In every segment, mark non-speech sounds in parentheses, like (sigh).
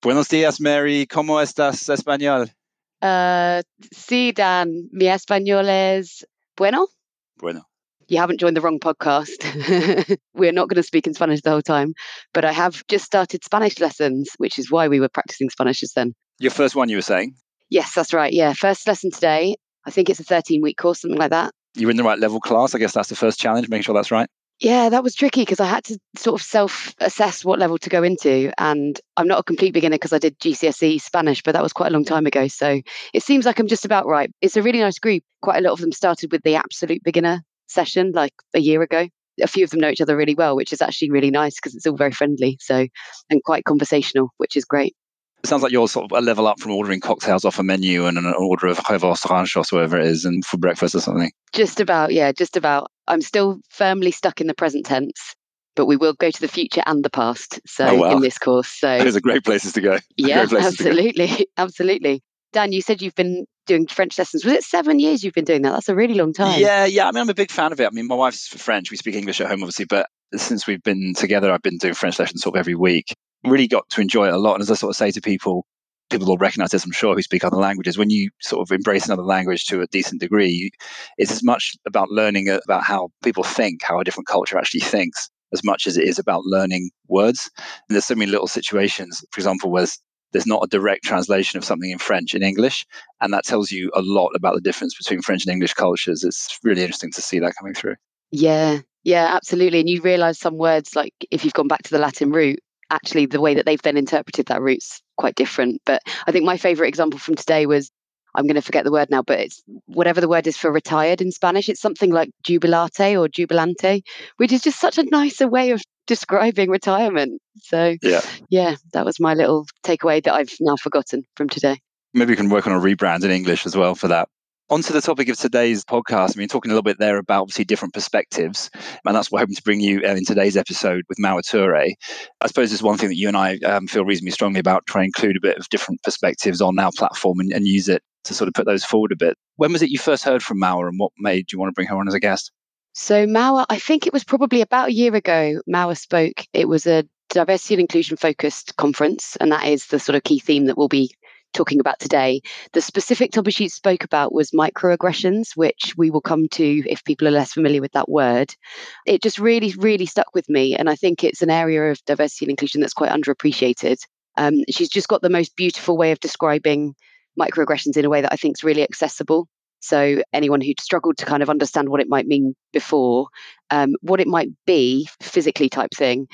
Buenos días, Mary. ¿Cómo estás español? Uh, sí, Dan. Mi español es bueno. Bueno. You haven't joined the wrong podcast. (laughs) We're not going to speak in Spanish the whole time, but I have just started Spanish lessons, which is why we were practicing Spanish just then. Your first one, you were saying? Yes, that's right. Yeah, first lesson today. I think it's a 13 week course, something like that. You're in the right level class. I guess that's the first challenge, making sure that's right. Yeah, that was tricky because I had to sort of self assess what level to go into. And I'm not a complete beginner because I did GCSE Spanish, but that was quite a long time ago. So it seems like I'm just about right. It's a really nice group. Quite a lot of them started with the absolute beginner session like a year ago. A few of them know each other really well, which is actually really nice because it's all very friendly. So, and quite conversational, which is great. It sounds like you're sort of a level up from ordering cocktails off a menu and an order of huevos ranchos, whatever it is, and for breakfast or something. Just about, yeah, just about. I'm still firmly stuck in the present tense, but we will go to the future and the past. So Oh, wow. in this course, so Those are great places to go. yeah, to go. absolutely, (laughs) absolutely. Dan, you said you've been doing French lessons. Was it seven years you've been doing that? That's a really long time. Yeah, yeah. I mean, I'm a big fan of it. I mean, my wife's French. We speak English at home, obviously, but since we've been together, I've been doing French lessons sort of every week. Really got to enjoy it a lot. And as I sort of say to people, people will recognize this, I'm sure, who speak other languages. When you sort of embrace another language to a decent degree, it's as much about learning about how people think, how a different culture actually thinks, as much as it is about learning words. And there's so many little situations, for example, where there's not a direct translation of something in French in English. And that tells you a lot about the difference between French and English cultures. It's really interesting to see that coming through. Yeah, yeah, absolutely. And you realize some words, like if you've gone back to the Latin root, actually the way that they've then interpreted that route's quite different. But I think my favorite example from today was I'm going to forget the word now, but it's whatever the word is for retired in Spanish. It's something like jubilate or jubilante, which is just such a nicer way of describing retirement. So, Yeah. yeah, that was my little takeaway that I've now forgotten from today. Maybe you can work on a rebrand in English as well for that. On to the topic of today's podcast. I mean, talking a little bit there about obviously different perspectives. And that's what we're hoping to bring you uh, in today's episode with Mawa Toure. I suppose there's one thing that you and I um, feel reasonably strongly about, try and include a bit of different perspectives on our platform and, and use it to sort of put those forward a bit. When was it you first heard from Mawa and what made you want to bring her on as a guest? So Mawa, I think it was probably about a year ago. Mawa spoke. It was a diversity and inclusion focused conference, and that is the sort of key theme that we'll be talking about today. The specific topic she spoke about was microaggressions, which we will come to if people are less familiar with that word. It just really, really stuck with me, and I think it's an area of diversity and inclusion that's quite underappreciated. Um, she's just got the most beautiful way of describing microaggressions in a way that I think is really accessible. So anyone who'd struggled to kind of understand what it might mean before, um, what it might be physically type thing,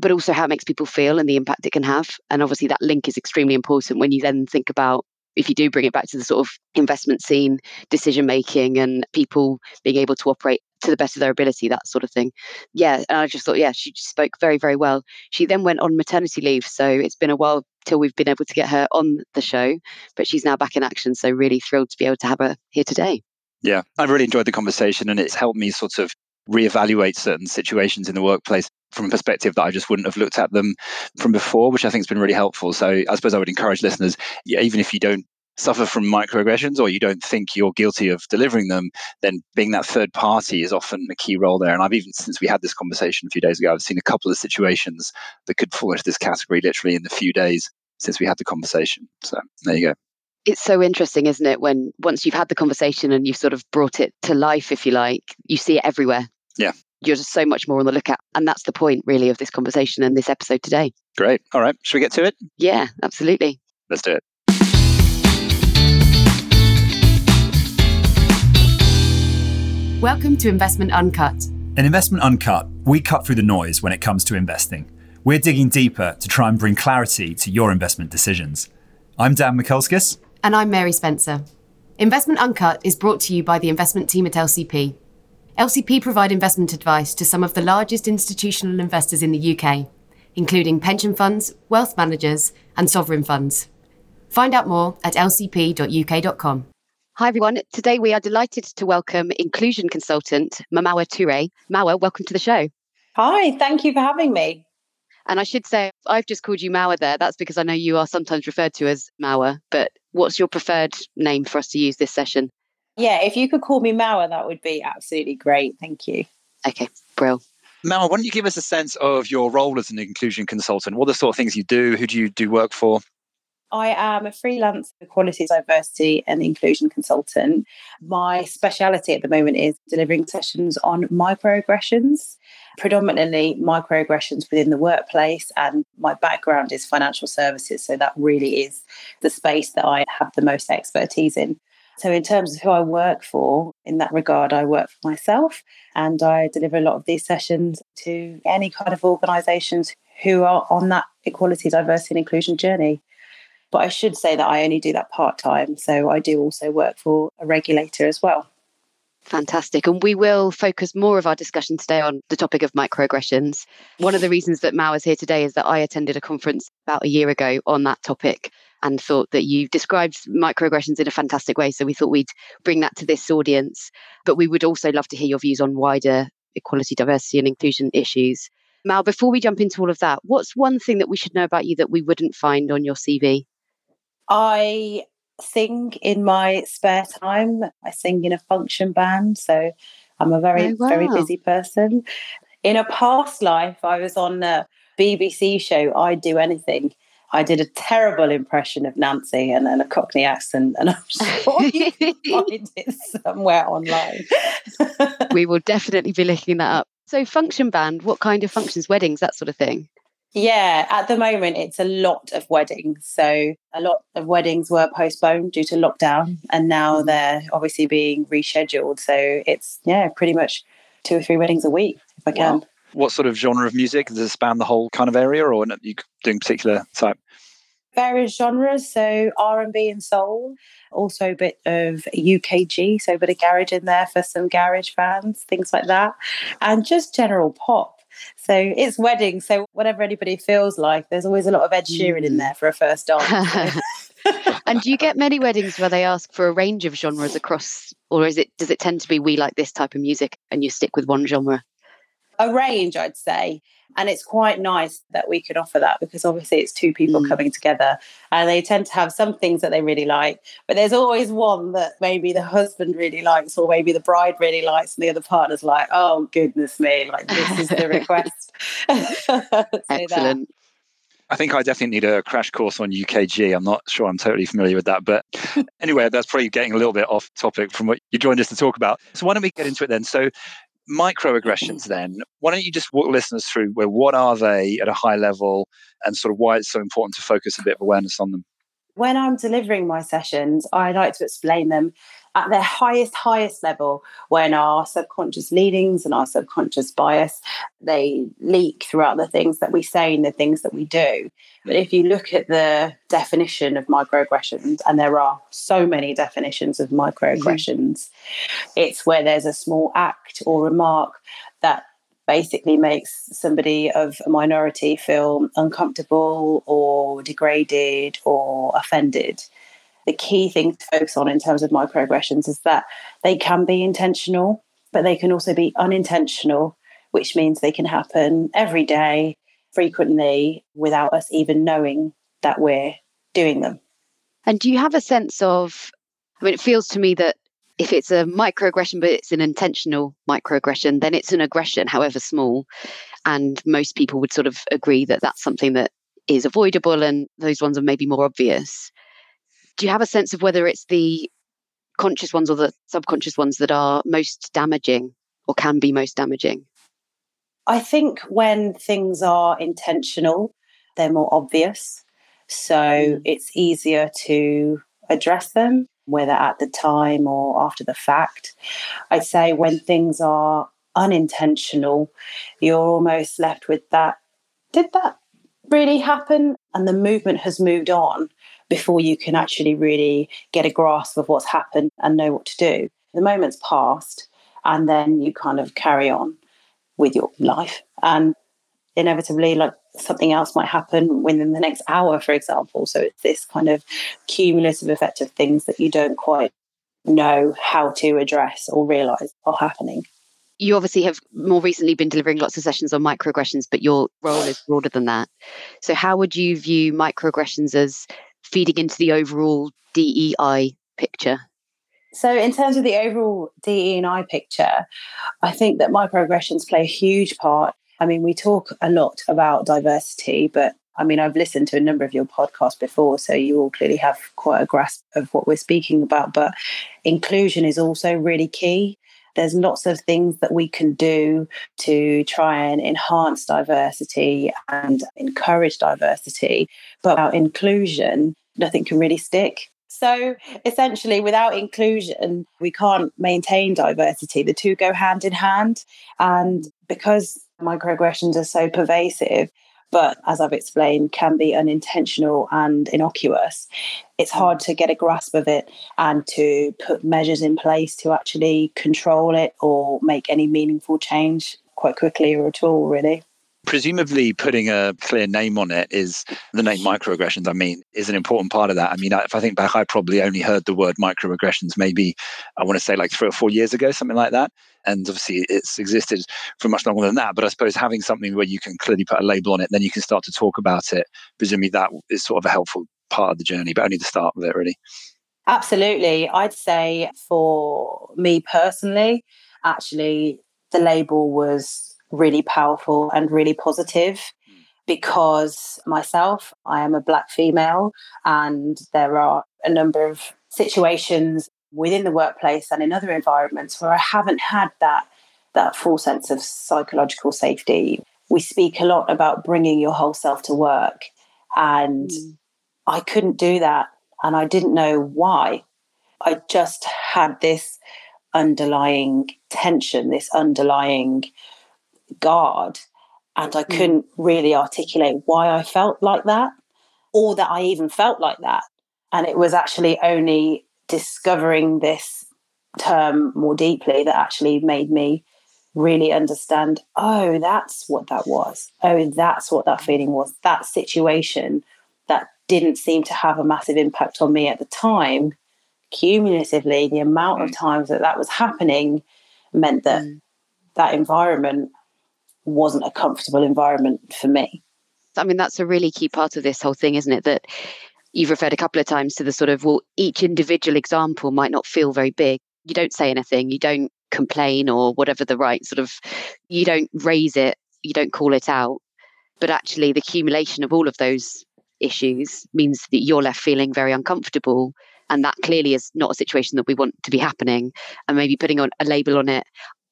but also how it makes people feel and the impact it can have. And obviously that link is extremely important when you then think about if you do bring it back to the sort of investment scene, decision making and people being able to operate to the best of their ability, that sort of thing. Yeah. And I just thought, yeah, she spoke very, very well. She then went on maternity leave. So it's been a while till we've been able to get her on the show, but she's now back in action. So really thrilled to be able to have her here today. Yeah, I've really enjoyed the conversation and it's helped me sort of reevaluate certain situations in the workplace from a perspective that I just wouldn't have looked at them from before, which I think has been really helpful. So I suppose I would encourage listeners, even if you don't suffer from microaggressions or you don't think you're guilty of delivering them, then being that third party is often a key role there. And I've even, since we had this conversation a few days ago, I've seen a couple of situations that could fall into this category literally in the few days since we had the conversation. So there you go. It's so interesting, isn't it? When once you've had the conversation and you've sort of brought it to life, if you like, you see it everywhere. Yeah. You're just so much more on the lookout. And that's the point, really, of this conversation and this episode today. Great. All right. Should we get to it? Yeah, absolutely. Let's do it. Welcome to Investment Uncut. In Investment Uncut, we cut through the noise when it comes to investing. We're digging deeper to try and bring clarity to your investment decisions. I'm Dan Mikulskis. And I'm Mary Spencer. Investment Uncut is brought to you by the investment team at LCP. LCP provide investment advice to some of the largest institutional investors in the UK, including pension funds, wealth managers, and sovereign funds. Find out more at lcp.uk.com. Hi, everyone. Today we are delighted to welcome inclusion consultant Mamawa Toure. Mawa, welcome to the show. Hi, thank you for having me. And I should say, I've just called you Mawa there. That's because I know you are sometimes referred to as Mawa, but what's your preferred name for us to use this session? Yeah, if you could call me Mawa, that would be absolutely great. Thank you. Okay, Brill. Mel, why don't you give us a sense of your role as an inclusion consultant? What are the sort of things you do? Who do you do work for? I am a freelance equality, diversity, and inclusion consultant. My speciality at the moment is delivering sessions on microaggressions, predominantly microaggressions within the workplace. And my background is financial services. So that really is the space that I have the most expertise in. So, in terms of who I work for, in that regard, I work for myself and I deliver a lot of these sessions to any kind of organisations who are on that equality, diversity, and inclusion journey. But I should say that I only do that part time. So, I do also work for a regulator as well. Fantastic. And we will focus more of our discussion today on the topic of microaggressions. One of the reasons that Mawa is here today is that I attended a conference about a year ago on that topic and thought that you described microaggressions in a fantastic way. So we thought we'd bring that to this audience. But we would also love to hear your views on wider equality, diversity, and inclusion issues. Mawa, before we jump into all of that, what's one thing that we should know about you that we wouldn't find on your CV? I sing in my spare time. I sing in a function band. So I'm a very, oh, wow. very busy person. In a past life, I was on a BBC show, I'd Do Anything. I did a terrible impression of Nancy and, then a Cockney accent, and I'm (laughs) sure you can find it somewhere online. (laughs) we will definitely be looking that up. So, function band, what kind of functions, weddings, that sort of thing? Yeah, at the moment, it's a lot of weddings. So, a lot of weddings were postponed due to lockdown, and now mm-hmm. they're obviously being rescheduled. So, it's, yeah, pretty much two or three weddings a week if I can. Wow. What sort of genre of music? Does it span the whole kind of area, or are you doing particular type? Various genres, so R and B and soul, also a bit of UKG, so a bit of garage in there for some garage fans, things like that, and just general pop. So it's weddings, so whatever anybody feels like, there's always a lot of Ed Sheeran in mm. there for a first dance. (laughs) and do you get many weddings where they ask for a range of genres across, or is it does it tend to be we like this type of music and you stick with one genre? A range, I'd say. And it's quite nice that we can offer that because obviously it's two people mm. coming together and they tend to have some things that they really like. But there's always one that maybe the husband really likes or maybe the bride really likes and the other partner's like, oh, goodness me, like this is the request. (laughs) Excellent. I think I definitely need a crash course on UKG. I'm not sure I'm totally familiar with that. But anyway, that's probably getting a little bit off topic from what you joined us to talk about. So why don't we get into it then? So microaggressions then. Why don't you just walk listeners through where what are they at a high level and sort of why it's so important to focus a bit of awareness on them? When i'm delivering my sessions i like to explain them at their highest, highest level when our subconscious leadings and our subconscious bias they leak throughout the things that we say and the things that we do. But if you look at the definition of microaggressions, and there are so many definitions of microaggressions, mm-hmm. it's where there's a small act or remark that basically makes somebody of a minority feel uncomfortable or degraded or offended the key thing to focus on in terms of microaggressions is that they can be intentional, but they can also be unintentional, which means they can happen every day, frequently, without us even knowing that we're doing them. And do you have a sense of? I mean, it feels to me that if it's a microaggression, but it's an intentional microaggression, then it's an aggression, however small. And most people would sort of agree that that's something that is avoidable, and those ones are maybe more obvious do you have a sense of whether it's the conscious ones or the subconscious ones that are most damaging or can be most damaging? I think when things are intentional, they're more obvious. So mm. it's easier to address them, whether at the time or after the fact. I'd say when things are unintentional, you're almost left with that. Did that really happen? And the movement has moved on before you can actually really get a grasp of what's happened and know what to do. The moment's passed, and then you kind of carry on with your life. And inevitably, like something else might happen within the next hour, for example. So it's this kind of cumulative effect of things that you don't quite know how to address or realize are happening. You obviously have more recently been delivering lots of sessions on microaggressions, but your role is broader than that. So, how would you view microaggressions as feeding into the overall DEI picture? So, in terms of the overall DEI picture, I think that microaggressions play a huge part. I mean, we talk a lot about diversity, but I mean, I've listened to a number of your podcasts before, so you all clearly have quite a grasp of what we're speaking about. But inclusion is also really key. There's lots of things that we can do to try and enhance diversity and encourage diversity. But without inclusion, nothing can really stick. So essentially, without inclusion, we can't maintain diversity. The two go hand in hand. And because microaggressions are so pervasive, but as I've explained, can be unintentional and innocuous. It's hard to get a grasp of it and to put measures in place to actually control it or make any meaningful change quite quickly or at all, really presumably putting a clear name on it is the name microaggressions i mean is an important part of that. I mean if i think back i probably only heard the word microaggressions maybe i want to say like three or four years ago something like that. And obviously it's existed for much longer than that. But i suppose having something where you can clearly put a label on it then you can start to talk about it presumably that is sort of a helpful part of the journey but only the start of it really. Absolutely. I'd say for me personally actually the label was really powerful and really positive because myself, I am a black female, and there are a number of situations within the workplace and in other environments where I haven't had that that full sense of psychological safety. We speak a lot about bringing your whole self to work, and mm. I couldn't do that, and I didn't know why. I just had this underlying tension, this underlying guard. And I hmm. couldn't really articulate why I felt like that or that I even felt like that. And it was actually only discovering this term more deeply that actually made me really understand oh, that's what that was. Oh, that's what that feeling was. That situation that didn't seem to have a massive impact on me at the time, cumulatively, the amount of hmm. times that that was happening meant that mm. that environment wasn't a comfortable environment for me. I mean, that's a really key part of this whole thing, isn't it? That you've referred a couple of times to the sort of, well, each individual example might not feel very big. You don't say anything, you don't complain or whatever the right sort of, you don't raise it, you don't call it out. But actually, the accumulation of all of those issues means that you're left feeling very uncomfortable. And that clearly is not a situation that we want to be happening. And maybe putting on a label on it,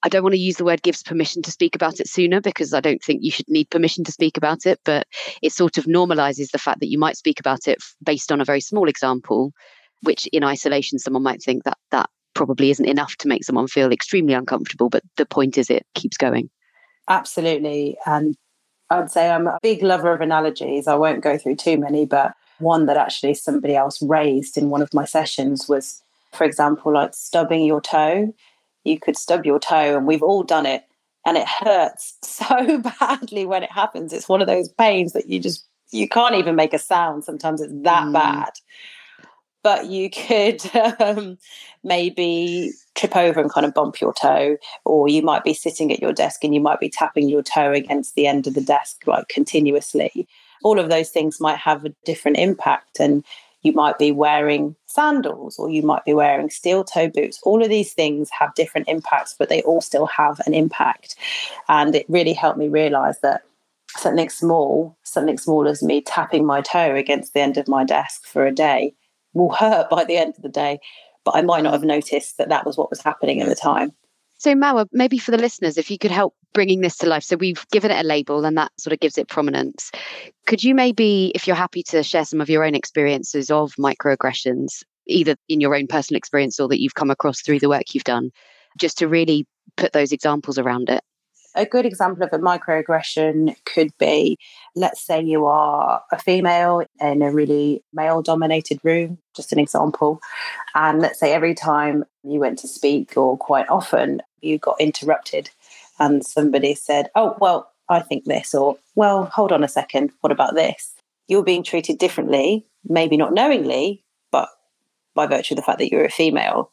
I don't want to use the word gives permission to speak about it sooner because I don't think you should need permission to speak about it, but it sort of normalizes the fact that you might speak about it based on a very small example, which in isolation, someone might think that that probably isn't enough to make someone feel extremely uncomfortable. But the point is, it keeps going. Absolutely. And I'd say I'm a big lover of analogies. I won't go through too many, but one that actually somebody else raised in one of my sessions was, for example, like stubbing your toe you could stub your toe, and we've all done it. And it hurts (laughs) so badly when it happens. It's one of those pains that you just you can't even make a sound. Sometimes it's that mm. bad. But you could (laughs) um, maybe trip over and kind of bump your toe, or you might be sitting at your desk and you might be tapping your toe against the end of the desk like continuously. All of those things might have a different impact, and you might be wearing sandals or you might be wearing steel toe boots. All of these things have different impacts, but they all still have an impact. And it really helped me realize that something small, something small as me tapping my toe against the end of my desk for a day will (laughs) hurt by the end of the day. But I might not have noticed that that was what was happening at the time. So, Mawa, uh, maybe for the listeners, if you could help bringing this to life. So, we've given it a label and that sort of gives it prominence. Could you maybe, if you're happy to share some of your own experiences of microaggressions, either in your own personal experience or that you've come across through the work you've done, just to really put those examples around it? A good example of a microaggression could be let's say you are a female in a really male dominated room, just an example. And let's say every time you went to speak, or quite often, you got interrupted and somebody said, Oh, well, I think this, or Well, hold on a second, what about this? You're being treated differently, maybe not knowingly, but by virtue of the fact that you're a female.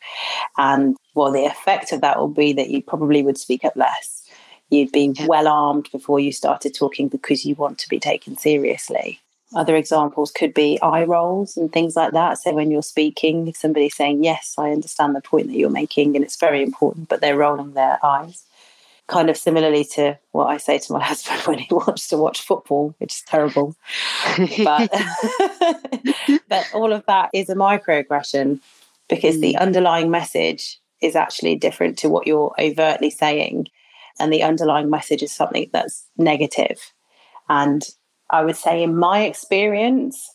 And well, the effect of that will be that you probably would speak up less You'd be yeah. well armed before you started talking because you want to be taken seriously. Other examples could be eye rolls and things like that. So when you're speaking, if somebody's saying, Yes, I understand the point that you're making and it's very important, but they're rolling their eyes. Kind of similarly to what I say to my (laughs) husband when he wants to watch football, which is terrible. but, (laughs) (laughs) but all of that is a microaggression because mm. the underlying message is actually different to what you're overtly saying. And the underlying message is something that's negative. And I would say, in my experience,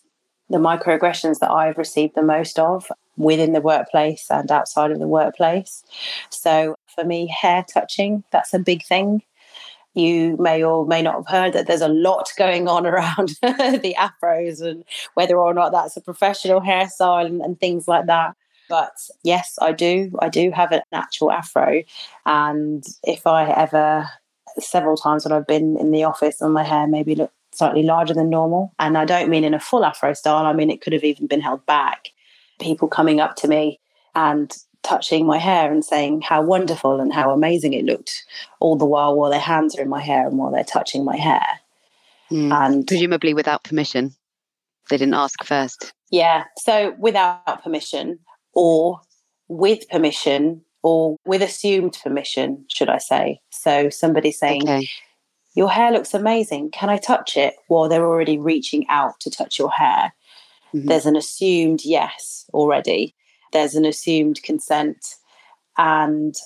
the microaggressions that I've received the most of within the workplace and outside of the workplace. So for me, hair touching, that's a big thing. You may or may not have heard that there's a lot going on (laughs) around the afros and whether or not that's a professional hairstyle and, and things like that. But yes, I do. I do have an actual afro. And if I ever, several times when I've been in the office and my hair maybe look slightly larger than normal, and I don't mean in a full afro style, I mean it could have even been held back. People coming up to me and touching my hair and saying how wonderful and how amazing it looked all the while while their hands are in my hair and while they're touching my hair. Mm. And presumably without permission. They didn't ask first. Yeah. So without permission or with permission or with assumed permission, should I say. So somebody saying, okay. Your hair looks amazing. Can I touch it? While they're already reaching out to touch your hair. Mm-hmm. There's an assumed yes already. There's an assumed consent. And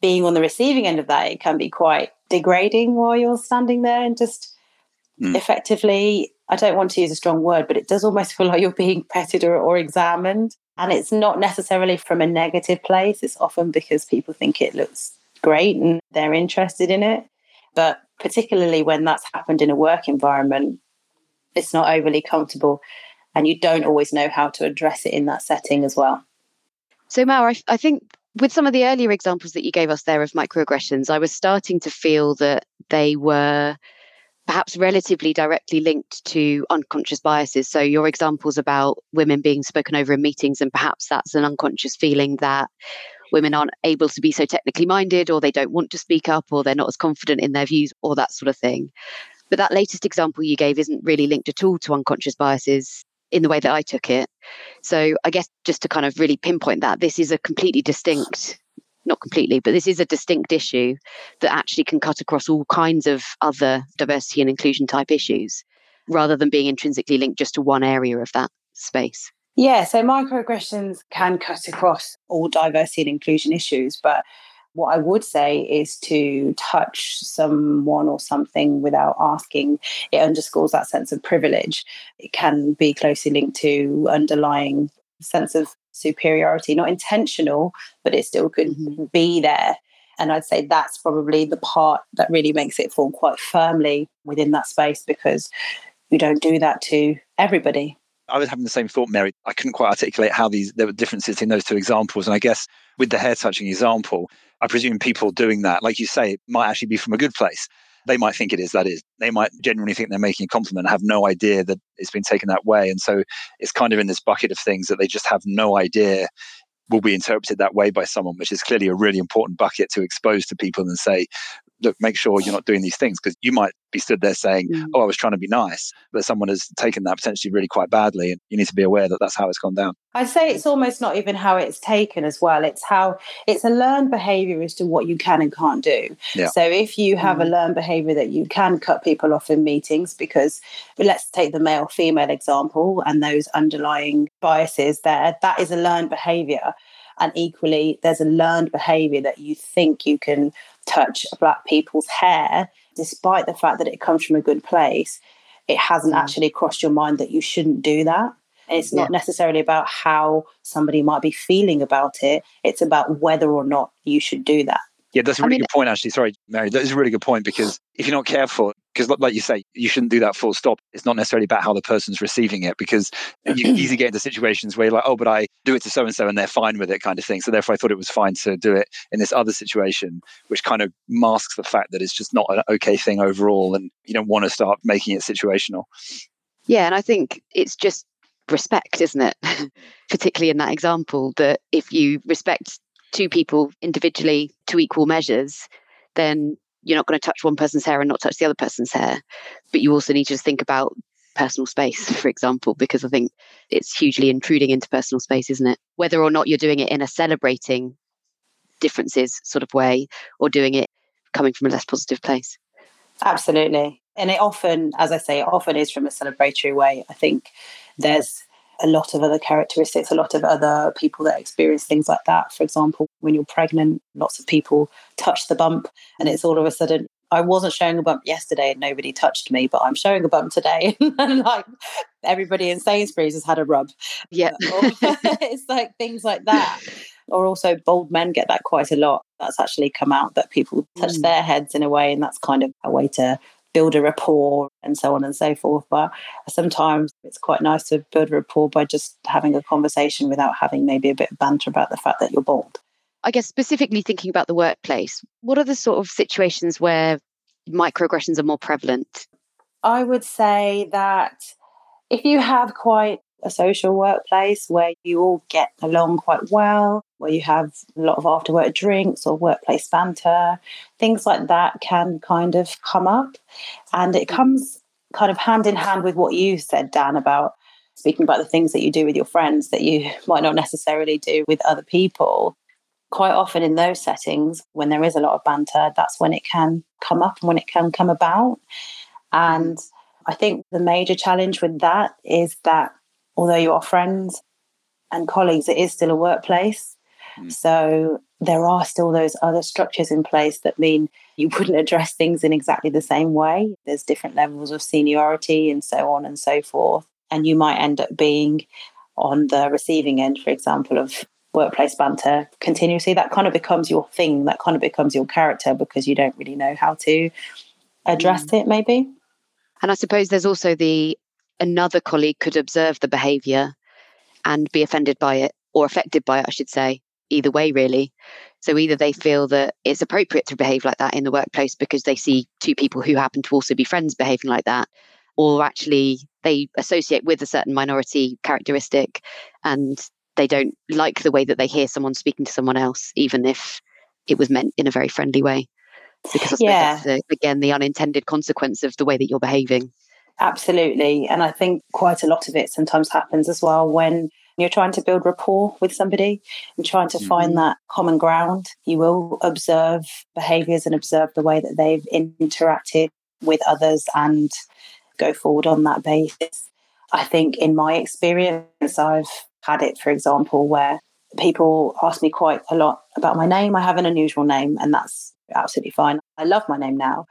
being on the receiving end of that, it can be quite degrading while you're standing there and just mm. effectively, I don't want to use a strong word, but it does almost feel like you're being petted or, or examined. And it's not necessarily from a negative place, it's often because people think it looks great and they're interested in it. But particularly when that's happened in a work environment, it's not overly comfortable. And you don't always know how to address it in that setting as well. So, Mawa, I, I think with some of the earlier examples that you gave us there of microaggressions, I was starting to feel that they were perhaps relatively directly linked to unconscious biases. So, your examples about women being spoken over in meetings, and perhaps that's an unconscious feeling that women aren't able to be so technically minded, or they don't want to speak up, or they're not as confident in their views, or that sort of thing. But that latest example you gave isn't really linked at all to unconscious biases in the way that I took it. So, I guess just to kind of really pinpoint that, this is a completely distinct not completely, but this is a distinct issue that actually can cut across all kinds of other diversity and inclusion type issues rather than being intrinsically linked just to one area of that space. Yeah, so microaggressions can cut across all diversity and inclusion issues, but what I would say is to touch someone or something without asking, it underscores that sense of privilege. It can be closely linked to underlying sense of superiority, not intentional, but it still could mm-hmm. be there. And I'd say that's probably the part that really makes it fall quite firmly within that space because you don't do that to everybody. I was having the same thought, Mary. I couldn't quite articulate how these there were differences in those two examples. And I guess with the hair touching example, I presume people doing that, like you say, might actually be from a good place they might think it is that is. They might genuinely think they're making a compliment have no idea that it's been taken that way. And so it's kind of in this bucket of things that they just have no idea will be interpreted that way by someone which is clearly a really important bucket to expose to people and say look, make sure you're not doing these things because you might be stood there saying, mm. oh, I was trying to be nice, but someone has taken that potentially really quite badly. And you need to be aware that that's how it's gone down. I'd say it's almost not even how it's taken as well. It's how it's a learned behavior as to what you can and can't do. Yeah. So if you have mm. a learned behavior that you can cut people off in meetings, because let's take the male female example and those underlying biases there, that is a learned behavior. And equally, there's a learned behavior that you think you can touch black people's hair, despite the fact that it comes from a good place, it hasn't mm. actually crossed your mind that you shouldn't do that. It's not yeah. necessarily about how somebody might be feeling about it. It's about whether or not you should do that. Yeah, that's a really I mean, good point, actually. Sorry, Mary. That is a really good point because if you're not careful, because like you say, you shouldn't do that full stop. It's not necessarily about how the person's receiving it because you easily (clears throat) get into situations where you're like, oh, but I do it to so and so and they're fine with it, kind of thing. So therefore, I thought it was fine to do it in this other situation, which kind of masks the fact that it's just not an okay thing overall, and you don't want to start making it situational. Yeah, and I think it's just respect, isn't it? (laughs) Particularly in that example, that if you respect two people individually to equal measures, then you're not going to touch one person's hair and not touch the other person's hair. But you also need to think about personal space, (laughs) for example, because I think it's hugely intruding into personal space, isn't it? Whether or not you're doing it in a celebrating differences sort of way or doing it coming from a less positive place. Absolutely. And it often, as I say, it often is from a celebratory way. I think there's a lot of other characteristics, a lot of other people that experience things like that. For example, when you're pregnant, lots of people touch the bump, and it's all of a sudden, I wasn't showing a bump yesterday and nobody touched me, but I'm showing a bump today. (laughs) and like everybody in Sainsbury's has had a rub. Yeah. (laughs) it's like things like that. Or also, bald men get that quite a lot. That's actually come out that people touch mm. their heads in a way, and that's kind of a way to build a rapport and so on and so forth. But sometimes it's quite nice to build a rapport by just having a conversation without having maybe a bit of banter about the fact that you're bald. I guess specifically thinking about the workplace, what are the sort of situations where microaggressions are more prevalent? I would say that if you have quite a social workplace where you all get along quite well, where you have a lot of after work drinks or workplace banter, things like that can kind of come up. And it comes kind of hand in hand with what you said, Dan, about speaking about the things that you do with your friends that you (laughs) might not necessarily do with other people. Quite often in those settings, when there is a lot of banter, that's when it can come up and when it can come about. Mm-hmm. And I think the major challenge with that is that although you are friends and colleagues, it is still a workplace. Mm. So there are still those other structures in place that mean you (laughs) wouldn't address things in exactly the same way. There's different levels of seniority and so on and so forth. And you might end up being on the receiving end, for example, of workplace banter continuously. That kind of becomes your thing, that kind of becomes your character because you don't really know how to address mm. it, maybe. And I suppose there's also the another colleague could observe the behavior and be offended by it or affected by it, I should say, either way, really. So either they feel that it's appropriate to behave like that in the workplace because they see two people who happen to also be friends behaving like that, or actually they associate with a certain minority characteristic and they don't like the way that they hear someone speaking to someone else, even if it was meant in a very friendly way. Because yeah. the, again, the unintended consequence of the way that you're behaving. Absolutely. And I think quite a lot of it sometimes happens as well when you're trying to build rapport with somebody and trying to mm-hmm. find that common ground. You will observe behaviors and observe the way that they've interacted with others and go forward on that basis. I think in my experience, I've had it, for example, where people ask me quite a lot about my name. I have an unusual name, and that's absolutely fine. I love my name now,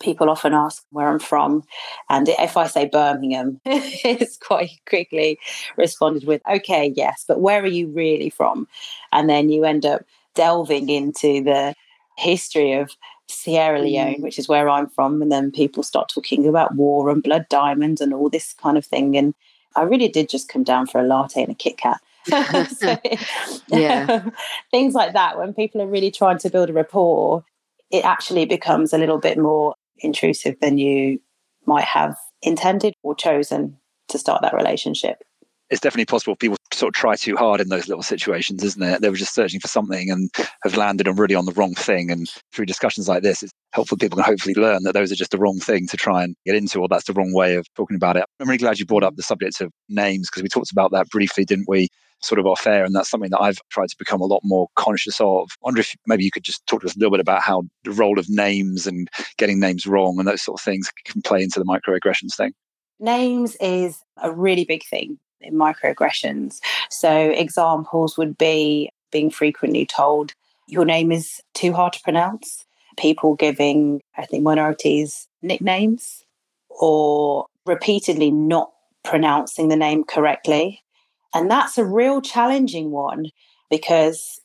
people often ask where I'm from. And if I say Birmingham, (laughs) it's quite quickly responded with, okay, yes, but where are you really from? And then you end up delving into the history of Sierra Leone, mm. which is where I'm from. And then people start talking about war and blood diamonds and all this kind of thing. And I really did just come down for a latte and a Kit Kat. (laughs) so, (laughs) yeah. things like that, when people are really trying to build a rapport, it actually becomes a little bit more intrusive than you might have intended or chosen to start that relationship. It's definitely possible people sort of try too hard in those little situations, isn't it? They were just searching for something and have landed on really on the wrong thing. And through discussions like this, it's helpful people can hopefully learn that those are just the wrong thing to try and get into, or that's the wrong way of talking about it. I'm really glad you brought up the subject of names because we talked about that briefly, didn't we? sort of off air. And that's something that I've tried to become a lot more conscious of. I wonder if maybe you could just talk to us a little bit about how the role of names and getting names wrong and those sort of things can play into the microaggressions thing. Names is a really big thing in microaggressions. So examples would be being frequently told your name is too hard to pronounce, people giving ethnic minorities nicknames, or repeatedly not pronouncing the name correctly. And that's a real challenging one because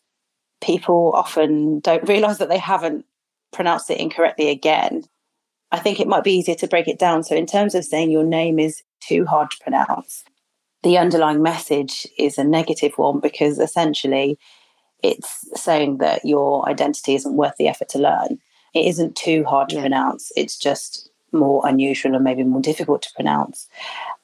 people often don't realize that they haven't pronounced it incorrectly again. I think it might be easier to break it down. So, in terms of saying your name is too hard to pronounce, the underlying message is a negative one because essentially it's saying that your identity isn't worth the effort to learn. It isn't too hard to yeah. pronounce, it's just more unusual and maybe more difficult to pronounce.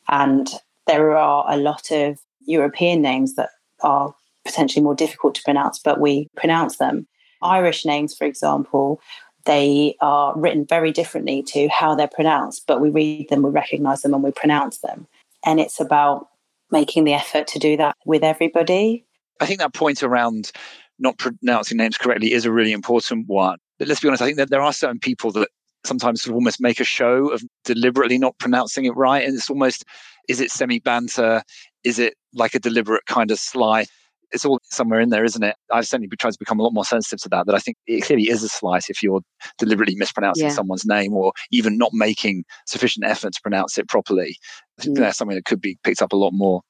And there are a lot of European names that are potentially more difficult to pronounce, but we pronounce them. Irish names, for example, they are written very differently to how they're pronounced, but we read them, we recognize them, and we pronounce them. And it's about making the effort to do that with everybody. I think that point around not pronouncing names correctly is a really important one. But let's be honest, I think that there are certain people that sometimes sort of almost make a show of deliberately not pronouncing it right. And it's almost, is it semi banter? Is it like a deliberate kind of sly? It's all somewhere in there, isn't it? I've certainly tried to become a lot more sensitive to that. That I think it clearly is a slice if you're deliberately mispronouncing yeah. someone's name or even not making sufficient effort to pronounce it properly. I think mm. that's something that could be picked up a lot more.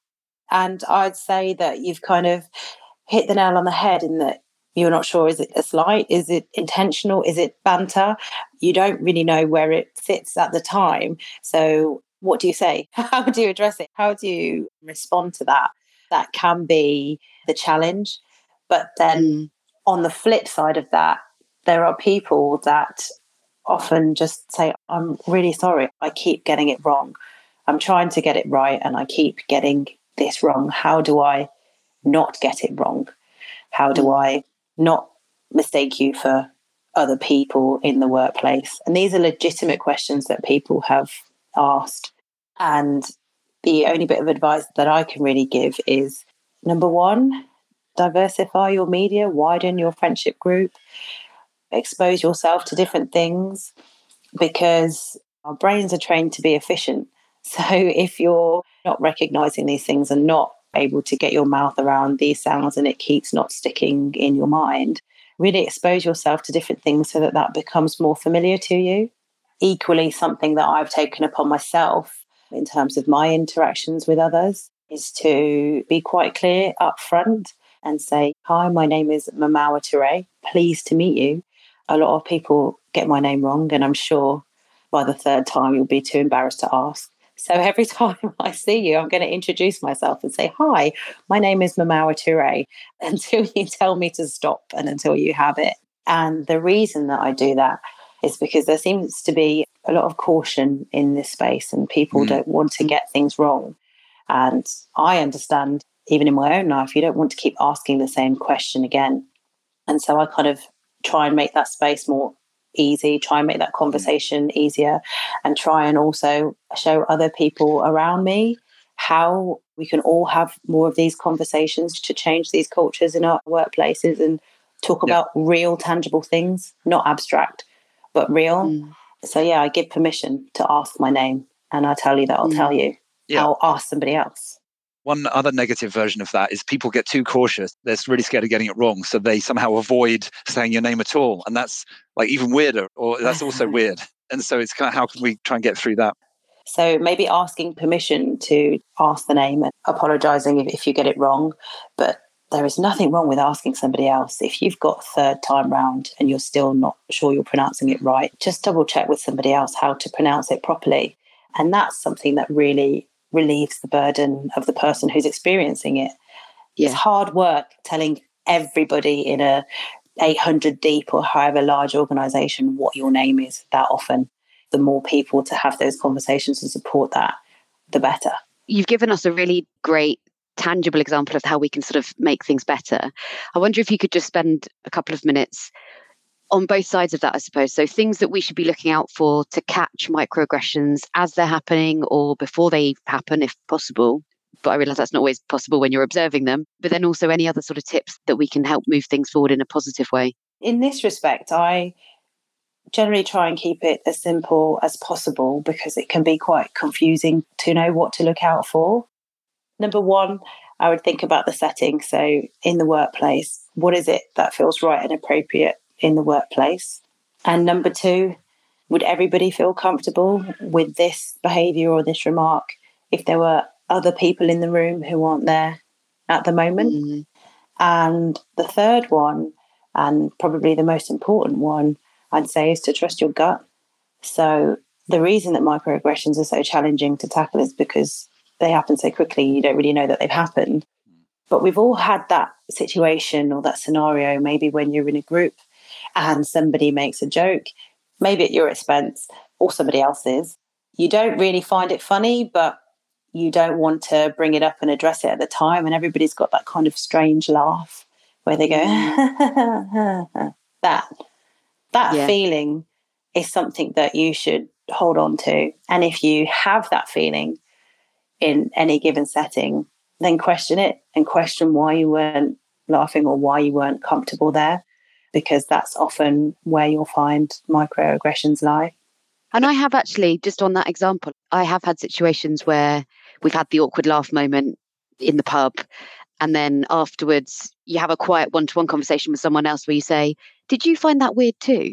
And I'd say that you've kind of hit the nail on the head in that you're not sure is it a slight is it intentional is it banter you don't really know where it sits at the time so what do you say (laughs) how do you address it how do you respond to that that can be the challenge. But then mm. on the flip side of that, there are people that often just say, I'm really sorry, I keep getting it wrong. I'm trying to get it right and I keep getting this wrong. How do I not get it wrong? How do mm. I not mistake you for other people in the workplace? And these are legitimate questions that people have asked. And the only bit of advice that I can really give is number one, diversify your media, widen your friendship group, expose yourself to different things because our brains are trained to be efficient. (laughs) So if you're not recognizing these things and not able to get your mouth around these sounds and it keeps not sticking in your mind, really expose yourself to different things so that that becomes more familiar to you. Equally, something that I've taken upon myself in terms of my interactions with others is to be quite clear up front and say, Hi, my name is Mamawa Toure. Pleased to meet you. A lot of people get my name wrong, and I'm sure by the third time you'll be too embarrassed to ask. So (laughs) every time I see you, I'm going to introduce myself and say, Hi, my name is Mamawa Toure, (laughs) until you tell me to stop and until you have it. And the reason that I do that is because there seems to be a lot of caution in this space and people mm. don't want to get things wrong. And I understand, even in my own life, you don't want to keep asking the same question again. And so I kind of try and make that space more easy, try and make that conversation mm. easier, and try and also show other people around me how we can all have more of these conversations to change these cultures in our workplaces and talk about real tangible things, not abstract but real. Mm. So yeah, I give permission to ask my name, and I tell you that I'll mm. tell you. Yeah. I'll ask somebody else. One other negative version of that is people get too cautious. They're really scared of getting it wrong. So they somehow avoid saying your name at all. And that's like even weirder, or that's also (laughs) weird. And so it's kind of how can we try and get through that? So maybe asking permission to ask the name and apologizing if, if you get it wrong, but there is nothing wrong with asking somebody else. If you've got third time round and you're still not sure you're pronouncing it right, just double check with somebody else how to pronounce it properly. And that's something that really relieves the burden of the person who's experiencing it. Yeah. It's hard work telling everybody in a 800 deep or however large organization what your name is that often. The more people to have those conversations and support that, the better. You've given us a really great tangible example of how we can sort of make things better. I wonder if you could just spend a couple of minutes on both sides of that, I suppose. So, things that we should be looking out for to catch microaggressions as they're happening or before they happen, if possible. But I realize that's not always possible when you're observing them. But then also, any other sort of tips that we can help move things forward in a positive way? In this respect, I generally try and keep it as simple as possible because it can be quite confusing to know what to look out for. Number one, I would think about the setting. So, in the workplace, what is it that feels right and appropriate in the workplace? And number two, would everybody feel comfortable with this behavior or this remark if there were other people in the room who aren't there at the moment? Mm-hmm. And the third one, and probably the most important one, I'd say, is to trust your gut. So, the reason that microaggressions are so challenging to tackle is because they happen so quickly, you don't really know that they've happened. But we've all had that situation or that scenario, maybe when you're in a group and somebody makes a joke, maybe at your expense or somebody else's. You don't really find it funny, but you don't want to bring it up and address it at the time. And everybody's got that kind of strange laugh where they go, mm. (laughs) that. That Yeah. feeling is something that you should hold on to. And if you have that feeling in any given setting, then question it and question why you weren't laughing or why you weren't comfortable there, because that's often where you'll find microaggressions lie. And I have actually, just on that example, I have had situations where we've had the awkward laugh moment in the pub. And then afterwards, you have a quiet one to one conversation with someone else where you say, Did you find that weird too?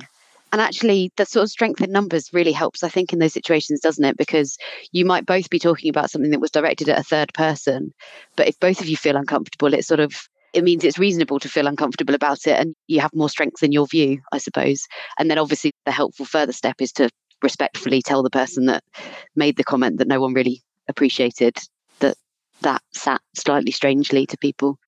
And actually, the sort of strength in numbers really helps, I think, in those situations, doesn't it? Because you might both be talking about something that was directed at a third person. But if both of you feel uncomfortable, it sort of it means it's reasonable to feel uncomfortable about it and you have more strength in your view, I suppose. And then obviously the helpful further step is to respectfully tell the person that made the comment that no one really appreciated that that sat slightly strangely to people.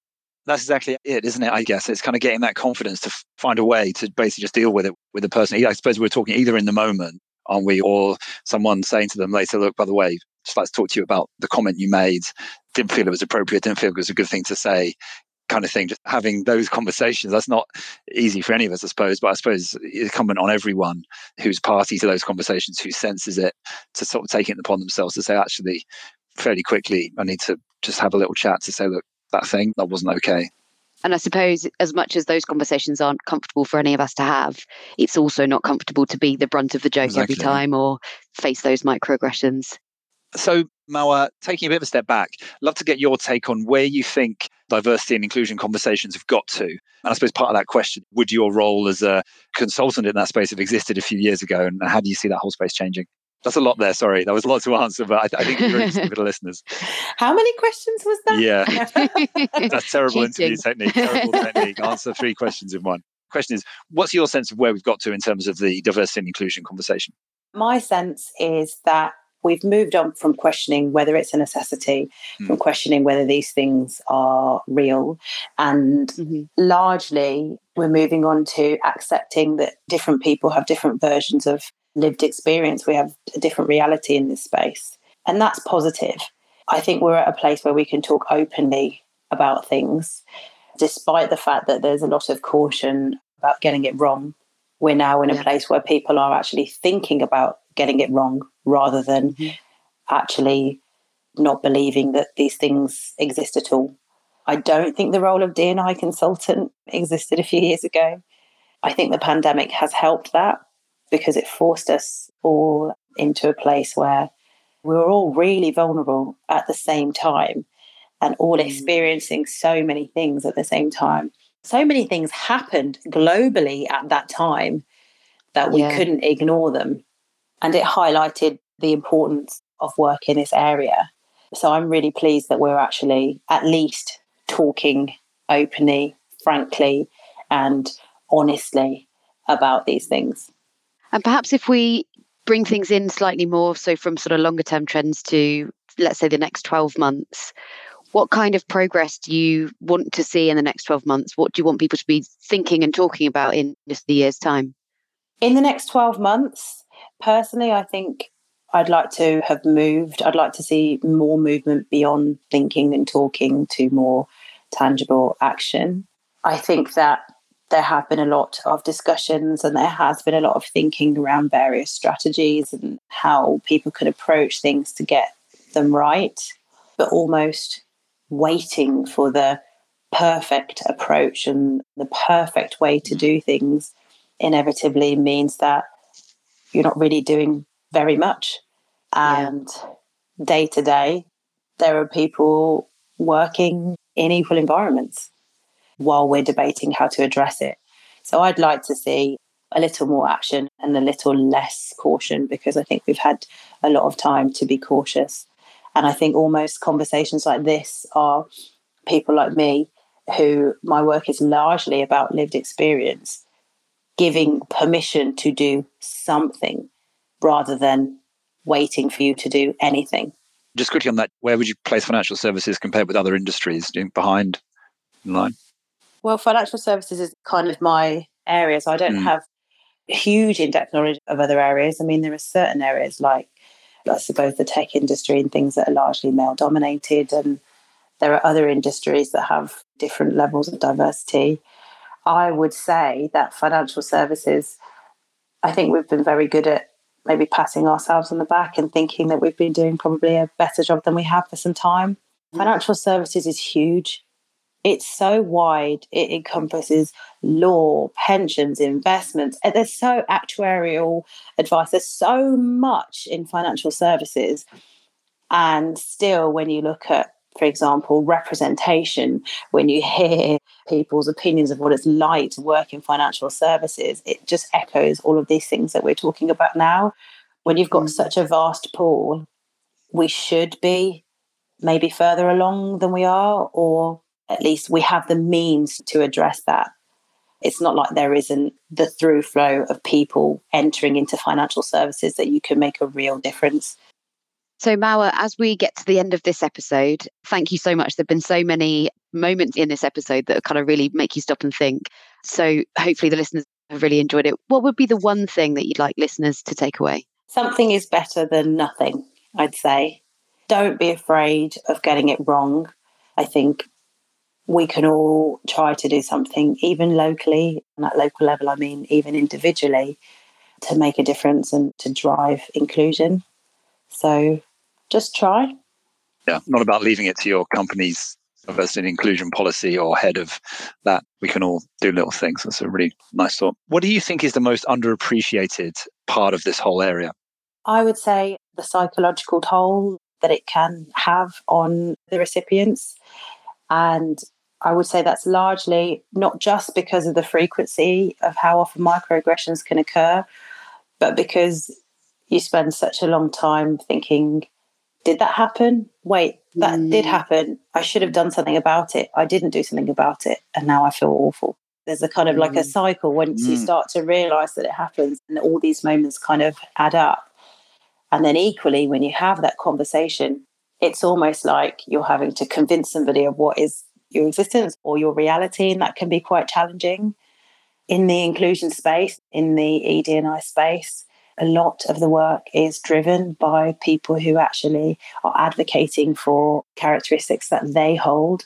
That's exactly it, isn't it? I guess it's kind of getting that confidence to find a way to basically just deal with it with the person. I suppose we're talking either in the moment, aren't we, or someone saying to them later, "Look, by the way, just like to talk to you about the comment you made. Didn't feel it was appropriate. Didn't feel it was a good thing to say." Kind of thing. Just having those conversations. That's not easy for any of us, I suppose. But I suppose it's incumbent on everyone who's party to those conversations, who senses it, to sort of take it upon themselves to say, actually, fairly quickly, I need to just have a little chat to say, look, that thing that wasn't okay. And I suppose, as much as those conversations aren't comfortable for any of us to have, it's also not comfortable to be the brunt of the joke every time or face those microaggressions. So, Mawa, taking a bit of a step back, love to get your take on where you think diversity and inclusion conversations have got to. And I suppose part of that question would your role as a consultant in that space have existed a few years ago? And how do you see that whole space changing? That's a lot there. Sorry, that was a lot to answer, but I, I think it's very interesting for the listeners. (laughs) How many questions was that? Yeah. (laughs) That's terrible interview technique. Terrible technique. Answer three questions in one. Question is, what's your sense of where we've got to in terms of the diversity and inclusion conversation? My sense is that we've moved on from questioning whether it's a necessity, from questioning whether these things are real, and Mhm. largely we're moving on to accepting that different people have different versions of lived experience. We have a different reality in this space, and that's positive. I think we're at a place where we can talk openly about things, despite the fact that there's a lot of caution about getting it wrong. We're now in a Yeah. place where people are actually thinking about getting it wrong rather than Mhm. actually not believing that these things exist at all. I don't think the role of D&I consultant existed a few years ago. I think the pandemic has helped that because it forced us all into a place where we were all really vulnerable at the same time and all Mm. experiencing so many things at the same time. So many things happened globally at that time that we Yeah. couldn't ignore them. And it highlighted the importance of work in this area. So I'm really pleased that we're actually at least talking openly, frankly, and honestly about these things. And perhaps if we bring things in slightly more, so from sort of longer term trends to, let's say, the next 12 months, what kind of progress do you want to see in the next 12 months? What do you want people to be thinking and talking about in just the year's time? In the next 12 months, personally, I think I'd like to have moved. I'd like to see more movement beyond thinking and talking to more tangible action. I think that there have been a lot of discussions and there has been a lot of thinking around various strategies and how people could approach things to get them right, but almost waiting for the perfect approach and the perfect way to do things inevitably means that you're not really doing very much. Yeah. And day to day, there are people working in equal environments while we're debating how to address it. So I'd like to see a little more action and a little less caution because I think we've had a lot of time to be cautious. And I think almost conversations like this are people like me, who my work is largely about lived experience, giving permission to do something rather than waiting for you to do anything. Just quickly on that, where would you place financial services compared with other industries Do you think behind in line? Well, financial services is kind of my area, so I don't Mm. have huge in-depth knowledge of other areas. I mean, there are certain areas like, I suppose, the tech industry and things that are largely male-dominated, and there are other industries that have different levels of diversity. I would say that financial services I think we've been very good at maybe patting ourselves on the back and thinking that we've been doing probably a better job than we have for some time. Mm. Financial services is huge. It's so wide. It encompasses law, pensions, investments. There's so actuarial advice. There's so much in financial services. And still, when you look at, for example, representation, when you hear people's opinions of what it's like to work in financial services, it just echoes all of these things that we're talking about now. When you've got mm. such a vast pool, we should be maybe further along than we are, or at least we have the means to address that. It's not like there isn't the through flow of people entering into financial services that you can make a real difference. So, Mawa, as we get to the end of this episode, thank you so much. There have been so many moments in this episode that kind of really make you stop and think. So, hopefully, the listeners have really enjoyed it. What would be the one thing that you'd like listeners to take away? Something is better than nothing, I'd say. Don't be afraid of getting it wrong. I think we can all try to do something, even locally, and at local level, I mean, even individually, to make a difference and to drive inclusion. So just try. Yeah, not about leaving it to your company's diversity and inclusion policy or head of that. We can all do little things. That's a really nice thought. What do you think is the most underappreciated part of this whole area? I would say the psychological toll that it can have on the recipients. And I would say that's largely not just because of the frequency of how often microaggressions can occur, but because you spend such a long time thinking, did that happen? Wait, that mm. did happen. I should have done something about it. I didn't do something about it. And now I feel awful. There's a kind of mm. like a mm. cycle once mm. you start to realize that it happens and all these moments kind of add up. And then equally, when you have that conversation, it's almost like you're having to convince somebody of what is your existence or your reality. And that can be quite challenging. In the inclusion space, in the ED&I space, a lot of the work is driven by people who actually are advocating for characteristics that they hold.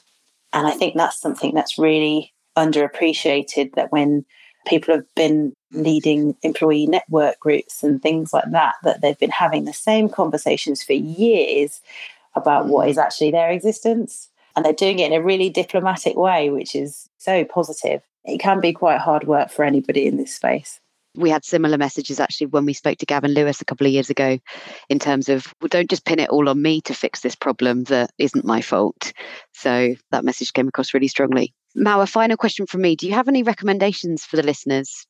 And I think that's something that's really underappreciated that when people have been leading employee network groups and things like that, that they've been having the same conversations for years about what is mm. actually their existence. And they're doing it in a really diplomatic way, which is so positive. It can be quite hard work for anybody in this space we had similar messages actually when we spoke to Gavin Lewis a couple of years ago in terms of well, don't just pin it all on me to fix this problem that isn't my fault. So that message came across really strongly. Mawa, a final question from me. Do you have any recommendations for the listeners?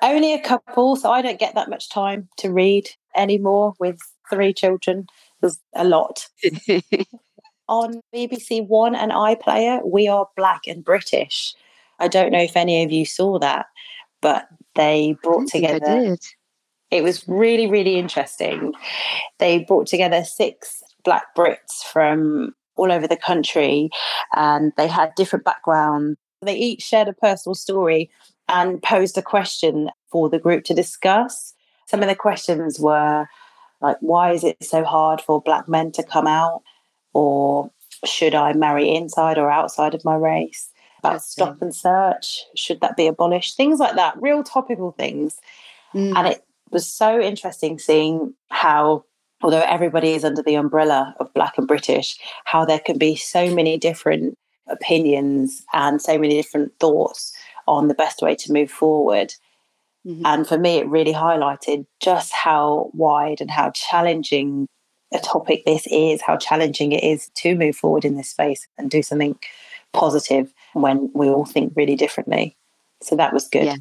Only a couple, so I don't get that much time to read anymore with three children. There's a lot. (laughs) on BBC One and iPlayer, we are black and British. I don't know if any of you saw that, but they brought together. It was really, really interesting. They brought together six black Brits from all over the country and they had different backgrounds. They each shared a personal story and posed a question for the group to discuss. Some of the questions were like, why is it so hard for black men to come out? Or should I marry inside or outside of my race? About stop and search. Should that be abolished? Things like that, real topical things. Mm. And it was so interesting seeing how, although everybody is under the umbrella of Black and British, how there can be so many different opinions and so many different thoughts on the best way to move forward. Mm-hmm. And for me, it really highlighted just how wide and how challenging a topic this is, how challenging it is to move forward in this space and do something positive when we all think really differently. So that was good. Yeah.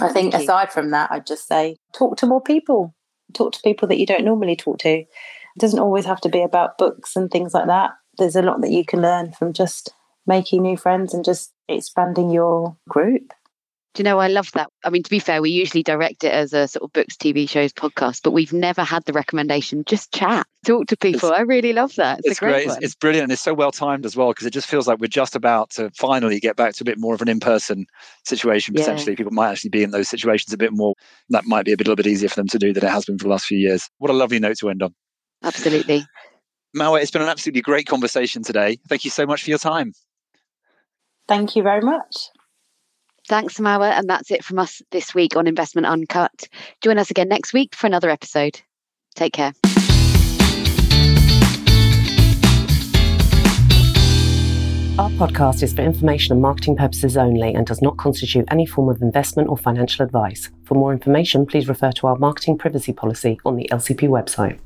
I think Thank aside you. from that, I'd just say talk to more people, talk to people that you don't normally talk to. It doesn't always have to be about books and things like that. There's a lot that you can learn from just making new friends and just expanding your group. Do you know, I love that. I mean, to be fair, we usually direct it as a sort of books, TV shows, podcast, but we've never had the recommendation just chat, talk to people. It's, I really love that. It's, it's great. It's, it's, brilliant. And it's so well timed as well because it just feels like we're just about to finally get back to a bit more of an in person situation. Potentially, yeah. people might actually be in those situations a bit more. That might be a, bit, a little bit easier for them to do than it has been for the last few years. What a lovely note to end on. Absolutely. Mawa, it's been an absolutely great conversation today. Thank you so much for your time. Thank you very much. Thanks, Mawa. And that's it from us this week on Investment Uncut. Join us again next week for another episode. Take care. Our podcast is for information and marketing purposes only and does not constitute any form of investment or financial advice. For more information, please refer to our marketing privacy policy on the LCP website.